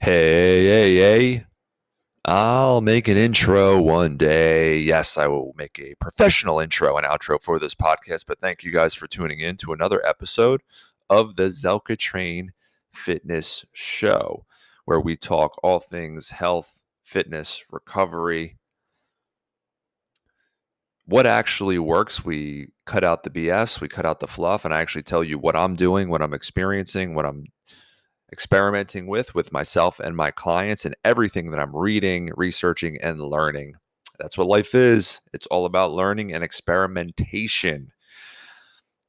Hey, hey, hey. I'll make an intro one day. Yes, I will make a professional intro and outro for this podcast. But thank you guys for tuning in to another episode of the Zelka Train Fitness Show, where we talk all things health, fitness, recovery. What actually works, we cut out the BS, we cut out the fluff, and I actually tell you what I'm doing, what I'm experiencing, what I'm experimenting with with myself and my clients and everything that I'm reading, researching and learning. That's what life is. It's all about learning and experimentation.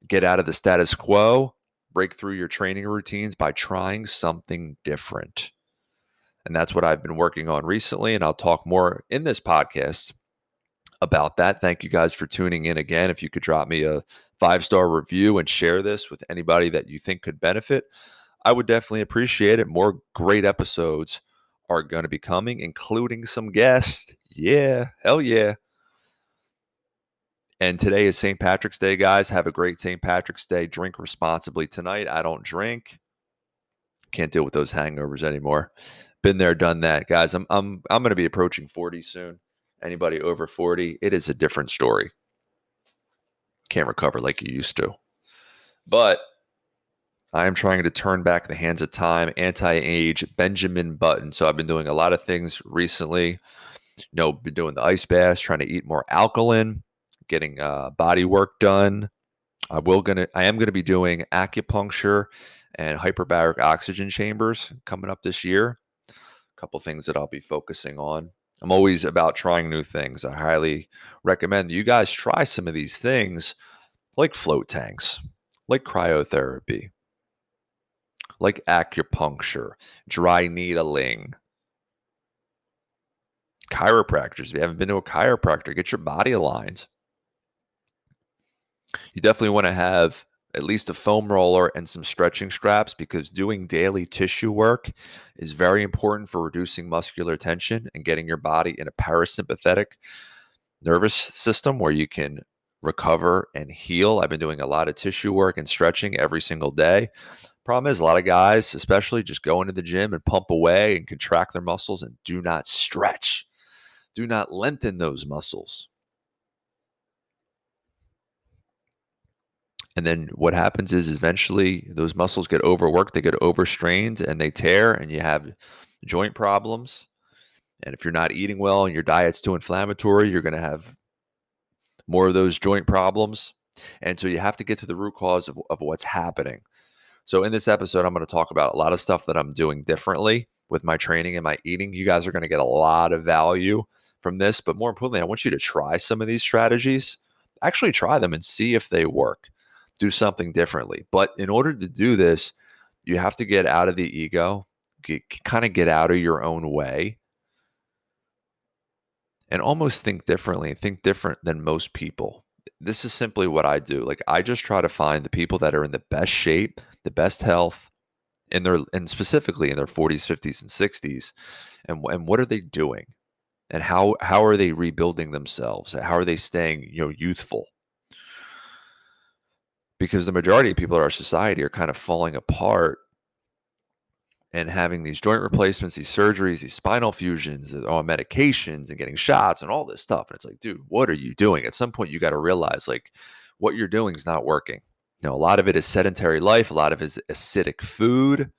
Get out of the status quo, break through your training routines by trying something different. And that's what I've been working on recently and I'll talk more in this podcast about that. Thank you guys for tuning in again. If you could drop me a five star review and share this with anybody that you think could benefit, I would definitely appreciate it. More great episodes are going to be coming, including some guests. Yeah, hell yeah. And today is St. Patrick's Day, guys. Have a great St. Patrick's Day. Drink responsibly tonight. I don't drink. Can't deal with those hangovers anymore. Been there, done that, guys. I'm I'm I'm going to be approaching 40 soon. Anybody over 40, it is a different story. Can't recover like you used to. But I am trying to turn back the hands of time, anti age, Benjamin Button. So I've been doing a lot of things recently. You know, been doing the ice baths, trying to eat more alkaline, getting uh, body work done. I will gonna, I am gonna be doing acupuncture and hyperbaric oxygen chambers coming up this year. A couple things that I'll be focusing on. I'm always about trying new things. I highly recommend you guys try some of these things, like float tanks, like cryotherapy like acupuncture, dry needling, chiropractors. If you haven't been to a chiropractor, get your body aligned. You definitely want to have at least a foam roller and some stretching straps because doing daily tissue work is very important for reducing muscular tension and getting your body in a parasympathetic nervous system where you can recover and heal. I've been doing a lot of tissue work and stretching every single day. Problem is, a lot of guys, especially, just go into the gym and pump away and contract their muscles and do not stretch. Do not lengthen those muscles. And then what happens is eventually those muscles get overworked, they get overstrained, and they tear, and you have joint problems. And if you're not eating well and your diet's too inflammatory, you're going to have more of those joint problems. And so you have to get to the root cause of, of what's happening. So, in this episode, I'm going to talk about a lot of stuff that I'm doing differently with my training and my eating. You guys are going to get a lot of value from this. But more importantly, I want you to try some of these strategies. Actually, try them and see if they work. Do something differently. But in order to do this, you have to get out of the ego, get, kind of get out of your own way, and almost think differently, think different than most people. This is simply what I do. Like, I just try to find the people that are in the best shape the best health in their and specifically in their 40s, 50s, and 60s, and and what are they doing, and how how are they rebuilding themselves? How are they staying you know youthful? Because the majority of people in our society are kind of falling apart and having these joint replacements, these surgeries, these spinal fusions, on medications and getting shots and all this stuff. And it's like, dude, what are you doing? At some point, you got to realize like what you're doing is not working. You know, a lot of it is sedentary life, a lot of it is acidic food.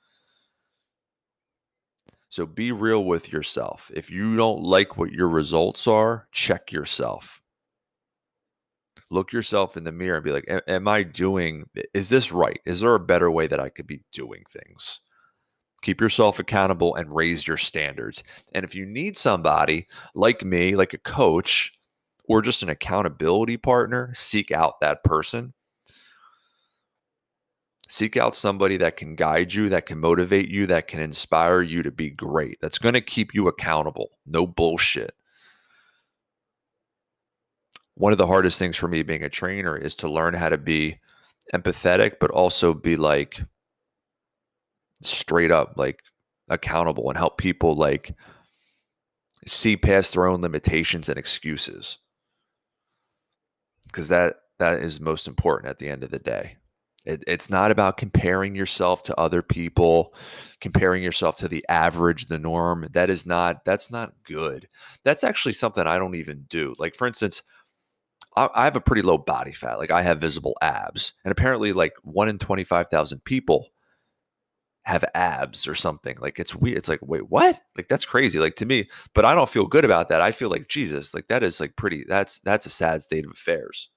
So be real with yourself. If you don't like what your results are, check yourself. Look yourself in the mirror and be like, Am I doing, is this right? Is there a better way that I could be doing things? Keep yourself accountable and raise your standards. And if you need somebody like me, like a coach, or just an accountability partner, seek out that person Seek out somebody that can guide you, that can motivate you, that can inspire you to be great. That's going to keep you accountable. No bullshit. One of the hardest things for me being a trainer is to learn how to be empathetic, but also be like straight up, like accountable and help people like see past their own limitations and excuses. Because that that is most important at the end of the day. It, it's not about comparing yourself to other people, comparing yourself to the average, the norm. That is not, that's not good. That's actually something I don't even do. Like, for instance, I, I have a pretty low body fat. Like, I have visible abs. And apparently, like, one in 25,000 people have abs or something. Like it's weird. It's like, wait, what? Like that's crazy. Like to me, but I don't feel good about that. I feel like Jesus, like that is like pretty that's that's a sad state of affairs.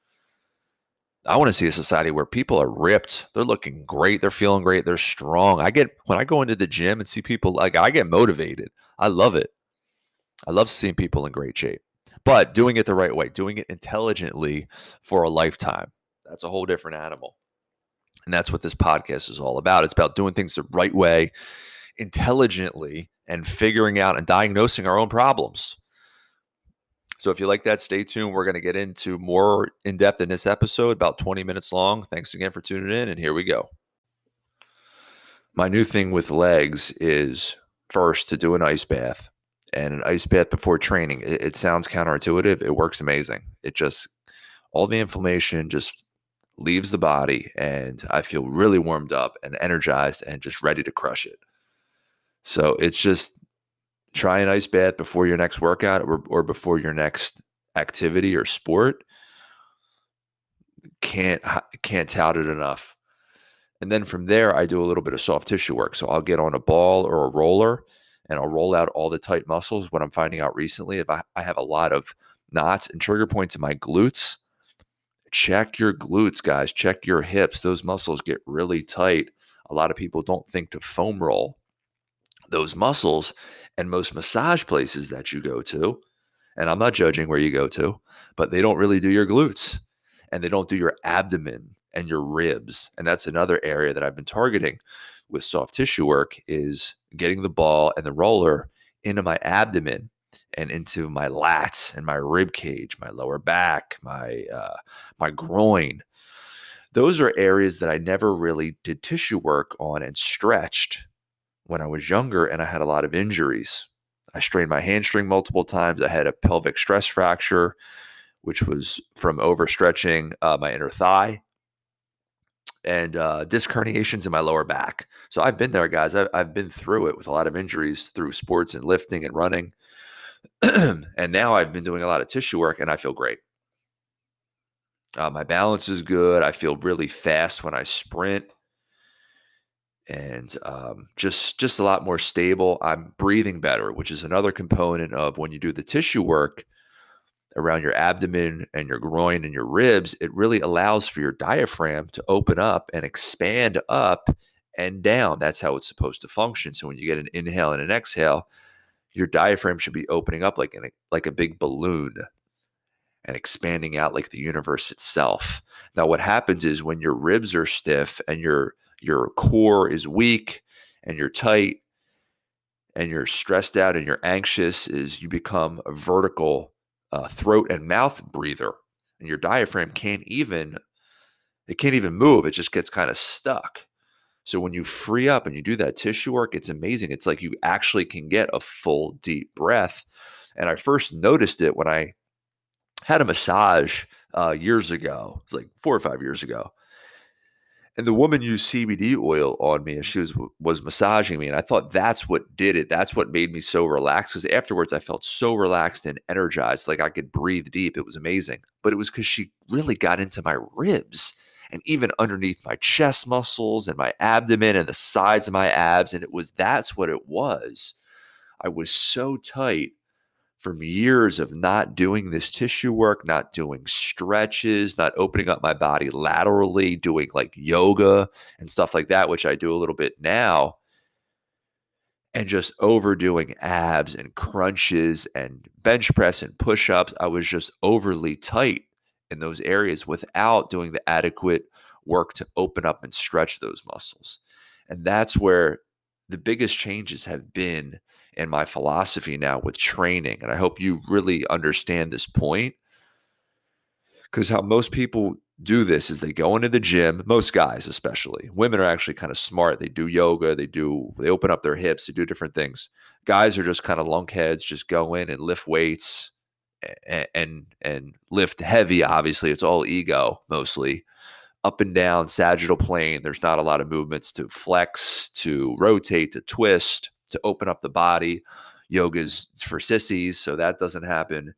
I want to see a society where people are ripped. They're looking great. They're feeling great. They're strong. I get when I go into the gym and see people like I get motivated. I love it. I love seeing people in great shape, but doing it the right way, doing it intelligently for a lifetime. That's a whole different animal. And that's what this podcast is all about. It's about doing things the right way, intelligently, and figuring out and diagnosing our own problems. So if you like that, stay tuned. We're going to get into more in depth in this episode, about 20 minutes long. Thanks again for tuning in, and here we go. My new thing with legs is first to do an ice bath and an ice bath before training. It, it sounds counterintuitive. It works amazing. It just, all the inflammation just leaves the body and I feel really warmed up and energized and just ready to crush it. So it's just try an ice bath before your next workout or, or before your next activity or sport. Can't can't tout it enough. And then from there, I do a little bit of soft tissue work. So I'll get on a ball or a roller and I'll roll out all the tight muscles. What I'm finding out recently, if I, I have a lot of knots and trigger points in my glutes, check your glutes, guys. Check your hips. Those muscles get really tight. A lot of people don't think to foam roll those muscles. And most massage places that you go to, and I'm not judging where you go to, but they don't really do your glutes and they don't do your abdomen and your ribs. And that's another area that I've been targeting with soft tissue work is getting the ball and the roller into my abdomen and into my lats and my rib cage, my lower back, my uh, my groin. Those are areas that I never really did tissue work on and stretched when I was younger, and I had a lot of injuries. I strained my hamstring multiple times. I had a pelvic stress fracture, which was from overstretching uh, my inner thigh, and uh, disc herniations in my lower back. So I've been there, guys. I've, I've been through it with a lot of injuries through sports and lifting and running. and now I've been doing a lot of tissue work and I feel great. Uh, my balance is good. I feel really fast when I sprint and um, just just a lot more stable. I'm breathing better, which is another component of when you do the tissue work around your abdomen and your groin and your ribs. It really allows for your diaphragm to open up and expand up and down. That's how it's supposed to function. So when you get an inhale and an exhale, your diaphragm should be opening up like an, like a big balloon and expanding out like the universe itself. Now what happens is when your ribs are stiff and your your core is weak and you're tight and you're stressed out and you're anxious is you become a vertical uh, throat and mouth breather and your diaphragm can't even it can't even move it just gets kind of stuck so when you free up and you do that tissue work, it's amazing. It's like you actually can get a full deep breath. And I first noticed it when I had a massage uh, years ago. It's like four or five years ago. And the woman used CBD oil on me as she was was massaging me, and I thought that's what did it. That's what made me so relaxed. Because afterwards, I felt so relaxed and energized, like I could breathe deep. It was amazing. But it was because she really got into my ribs and even underneath my chest muscles and my abdomen and the sides of my abs. And it was that's what it was. I was so tight from years of not doing this tissue work, not doing stretches, not opening up my body laterally, doing like yoga and stuff like that, which I do a little bit now, and just overdoing abs and crunches and bench press and push ups. I was just overly tight in those areas without doing the adequate work to open up and stretch those muscles. And that's where the biggest changes have been in my philosophy now with training. And I hope you really understand this point. Because how most people do this is they go into the gym, most guys especially. Women are actually kind of smart. They do yoga, they do they open up their hips, they do different things. Guys are just kind of lunkheads, just go in and lift weights and, and and lift heavy. Obviously, it's all ego mostly. up and down sagittal plane. There's not a lot of movements to flex, to rotate, to twist, to open up the body. Yoga's for sissies, so that doesn't happen.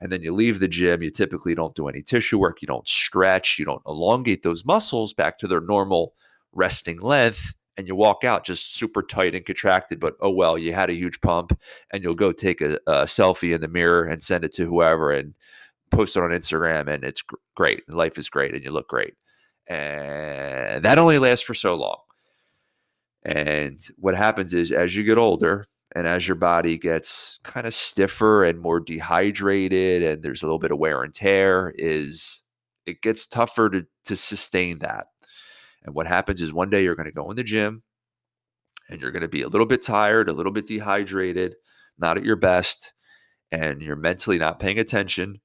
And then you leave the gym, you typically don't do any tissue work, you don't stretch, you don't elongate those muscles back to their normal resting length and you walk out just super tight and contracted, but oh well, you had a huge pump, and you'll go take a, a selfie in the mirror and send it to whoever and post it on Instagram, and it's great. Life is great, and you look great. And that only lasts for so long. And what happens is, as you get older, and as your body gets kind of stiffer and more dehydrated, and there's a little bit of wear and tear, is it gets tougher to to sustain that. And what happens is one day you're going to go in the gym and you're going to be a little bit tired, a little bit dehydrated, not at your best, and you're mentally not paying attention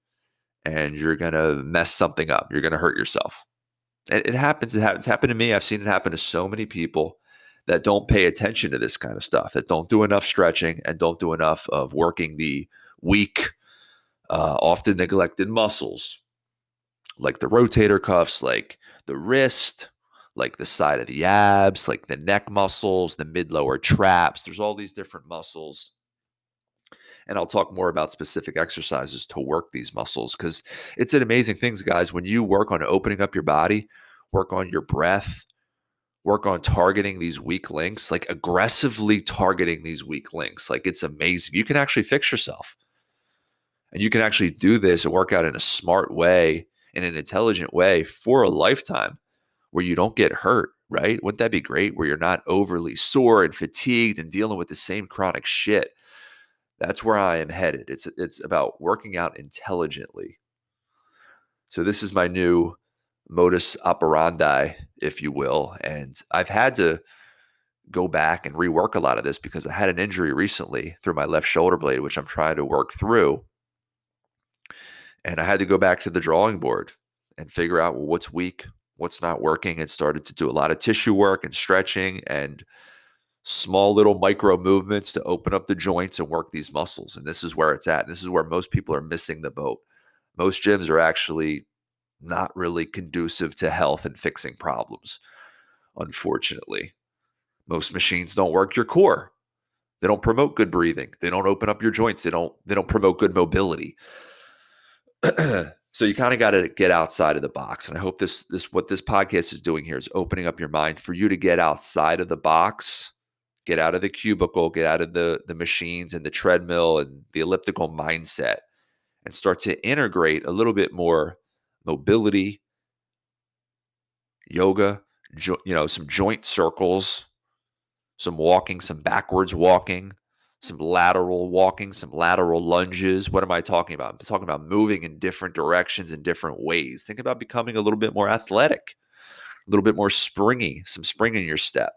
and you're going to mess something up. You're going to hurt yourself. It, happens. It happens. It's happened to me. I've seen it happen to so many people that don't pay attention to this kind of stuff, that don't do enough stretching and don't do enough of working the weak, uh, often neglected muscles like the rotator cuffs, like the wrist, like the side of the abs, like the neck muscles, the mid lower traps. There's all these different muscles. And I'll talk more about specific exercises to work these muscles because it's an amazing thing, guys. When you work on opening up your body, work on your breath, work on targeting these weak links, like aggressively targeting these weak links, like it's amazing. You can actually fix yourself. And you can actually do this and work out in a smart way, in an intelligent way for a lifetime where you don't get hurt, right? Wouldn't that be great? Where you're not overly sore and fatigued and dealing with the same chronic shit. That's where I am headed. It's it's about working out intelligently. So this is my new modus operandi, if you will, and I've had to go back and rework a lot of this because I had an injury recently through my left shoulder blade, which I'm trying to work through. And I had to go back to the drawing board and figure out well, what's weak, what's not working and started to do a lot of tissue work and stretching and small little micro movements to open up the joints and work these muscles. And this is where it's at. And this is where most people are missing the boat. Most gyms are actually not really conducive to health and fixing problems, unfortunately. Most machines don't work your core. They don't promote good breathing. They don't open up your joints. They don't they don't promote good mobility. So you kind of got to get outside of the box. And I hope this this what this podcast is doing here is opening up your mind for you to get outside of the box, get out of the cubicle, get out of the the machines and the treadmill and the elliptical mindset and start to integrate a little bit more mobility, yoga, jo- you know, some joint circles, some walking, some backwards walking, some lateral walking, some lateral lunges. What am I talking about? I'm talking about moving in different directions in different ways. Think about becoming a little bit more athletic, a little bit more springy, some spring in your step.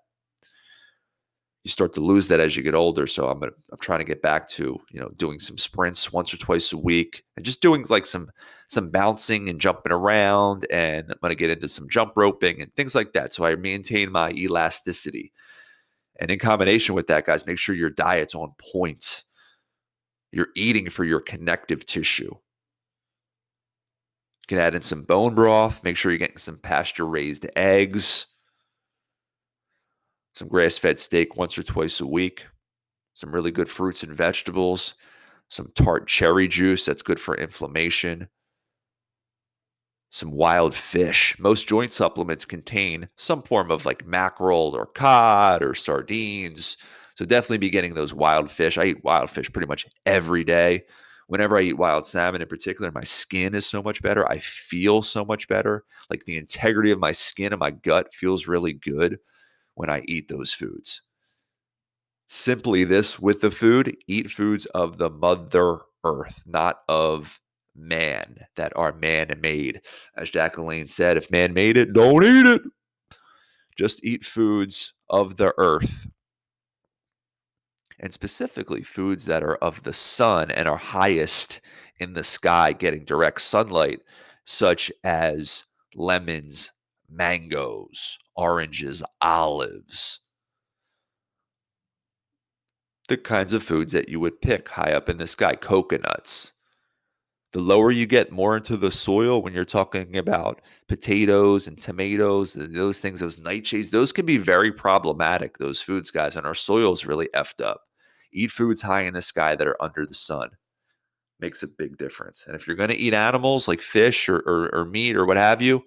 You start to lose that as you get older. So I'm I'm trying to get back to you know doing some sprints once or twice a week and just doing like some some bouncing and jumping around. And I'm gonna get into some jump roping and things like that. So I maintain my elasticity and in combination with that, guys, make sure your diet's on point. You're eating for your connective tissue. You can add in some bone broth. Make sure you're getting some pasture raised eggs, some grass fed steak once or twice a week, some really good fruits and vegetables, some tart cherry juice that's good for inflammation, some wild fish. Most joint supplements contain some form of like mackerel or cod or sardines. So definitely be getting those wild fish. I eat wild fish pretty much every day. Whenever I eat wild salmon in particular, my skin is so much better. I feel so much better. Like the integrity of my skin and my gut feels really good when I eat those foods. Simply this with the food, eat foods of the mother earth, not of man that are man made. As Jack LaLanne said, if man made it, don't eat it. Just eat foods of the earth. And specifically, foods that are of the sun and are highest in the sky, getting direct sunlight, such as lemons, mangoes, oranges, olives. The kinds of foods that you would pick high up in the sky, coconuts The lower you get more into the soil when you're talking about potatoes and tomatoes, and those things, those nightshades, those can be very problematic, those foods, guys. And our soil's really effed up. Eat foods high in the sky that are under the sun. Makes a big difference. And if you're going to eat animals like fish or, or, or meat or what have you,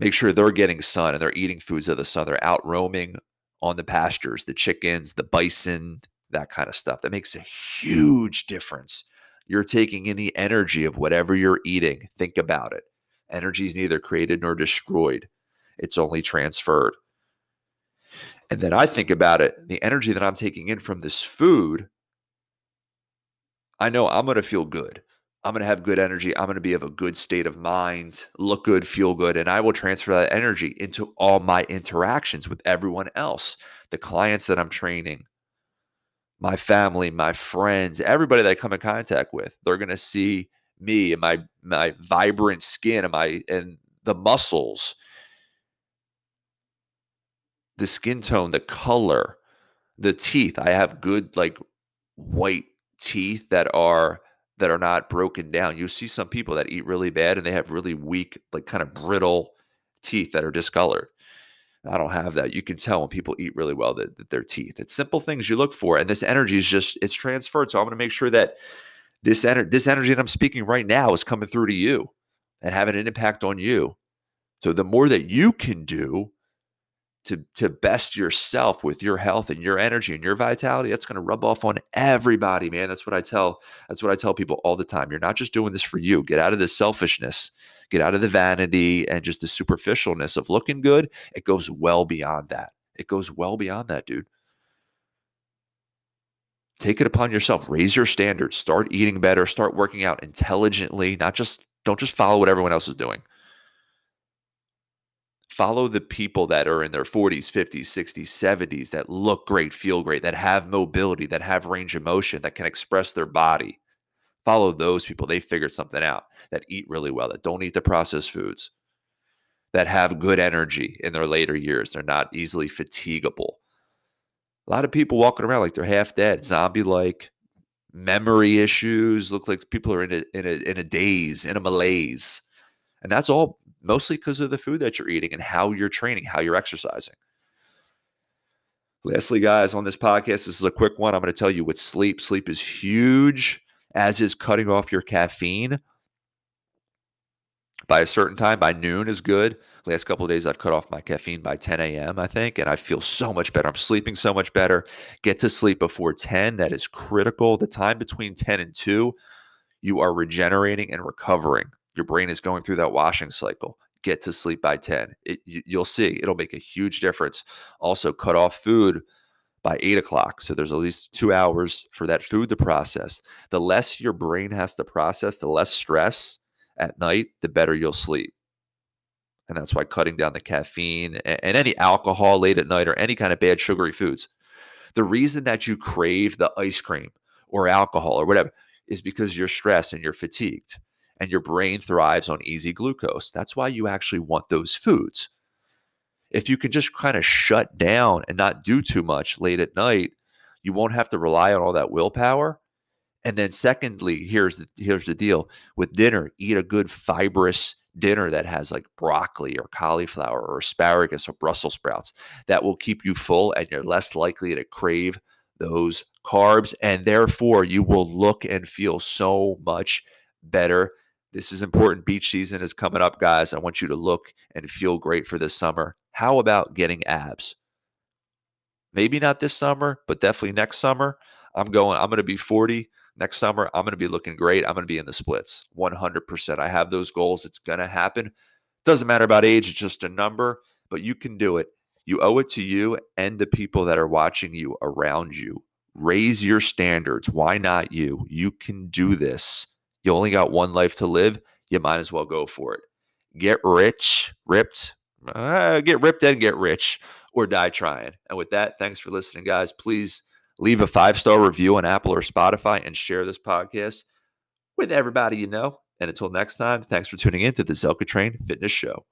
make sure they're getting sun and they're eating foods of the sun. They're out roaming on the pastures, the chickens, the bison, that kind of stuff. That makes a huge difference you're taking in the energy of whatever you're eating. Think about it. Energy is neither created nor destroyed, it's only transferred. And then I think about it the energy that I'm taking in from this food, I know I'm going to feel good. I'm going to have good energy. I'm going to be of a good state of mind, look good, feel good. And I will transfer that energy into all my interactions with everyone else, the clients that I'm training, my family, my friends, everybody that I come in contact with, they're going to see me and my my vibrant skin and my and the muscles, the skin tone, the color, the teeth. I have good like white teeth that are that are not broken down. You see some people that eat really bad and they have really weak, like kind of brittle teeth that are discolored. I don't have that. You can tell when people eat really well that, that their teeth. It's simple things you look for, and this energy is just it's transferred. So I'm going to make sure that this energy, this energy that I'm speaking right now, is coming through to you and having an impact on you. So the more that you can do to to best yourself with your health and your energy and your vitality, that's going to rub off on everybody, man. That's what I tell. That's what I tell people all the time. You're not just doing this for you. Get out of the selfishness get out of the vanity and just the superficialness of looking good. It goes well beyond that. It goes well beyond that, dude. Take it upon yourself. Raise your standards. Start eating better. Start working out intelligently. Not just, don't just follow what everyone else is doing. Follow the people that are in their 40s, 50s, 60s, 70s that look great, feel great, that have mobility, that have range of motion, that can express their body. Follow those people. They figured something out that eat really well, that don't eat the processed foods, that have good energy in their later years. They're not easily fatigable. A lot of people walking around like they're half dead, zombie like, memory issues, look like people are in a, in a, in a daze, in a malaise. And that's all mostly because of the food that you're eating and how you're training, how you're exercising. Lastly, guys, on this podcast, this is a quick one. I'm going to tell you with sleep. Sleep is huge as is cutting off your caffeine by a certain time. By noon is good. Last couple of days, I've cut off my caffeine by 10 a.m., I think, and I feel so much better. I'm sleeping so much better. Get to sleep before 10. That is critical. The time between 10 and 2, you are regenerating and recovering. Your brain is going through that washing cycle. Get to sleep by 10. It, you, you'll see it'll make a huge difference. Also, cut off food by eight o'clock. So there's at least two hours for that food to process. The less your brain has to process, the less stress at night, the better you'll sleep. And that's why cutting down the caffeine and, any alcohol late at night or any kind of bad sugary foods. The reason that you crave the ice cream or alcohol or whatever is because you're stressed and you're fatigued and your brain thrives on easy glucose. That's why you actually want those foods if you can just kind of shut down and not do too much late at night, you won't have to rely on all that willpower. And then secondly, here's the here's the deal with dinner, eat a good fibrous dinner that has like broccoli or cauliflower or asparagus or Brussels sprouts. That will keep you full and you're less likely to crave those carbs and therefore you will look and feel so much better. This is important. Beach season is coming up, guys. I want you to look and feel great for this summer. How about getting abs? Maybe not this summer, but definitely next summer. I'm going, I'm going to be 40 next summer. I'm going to be looking great. I'm going to be in the splits 100%. I have those goals. It's going to happen. Doesn't matter about age, it's just a number, but you can do it. You owe it to you and the people that are watching you around you. Raise your standards. Why not you? You can do this. You only got one life to live. You might as well go for it. Get rich, ripped, uh, get ripped and get rich or die trying. And with that, thanks for listening, guys. Please leave a five star review on Apple or Spotify and share this podcast with everybody you know. And until next time, thanks for tuning in to the Zelka Train Fitness Show.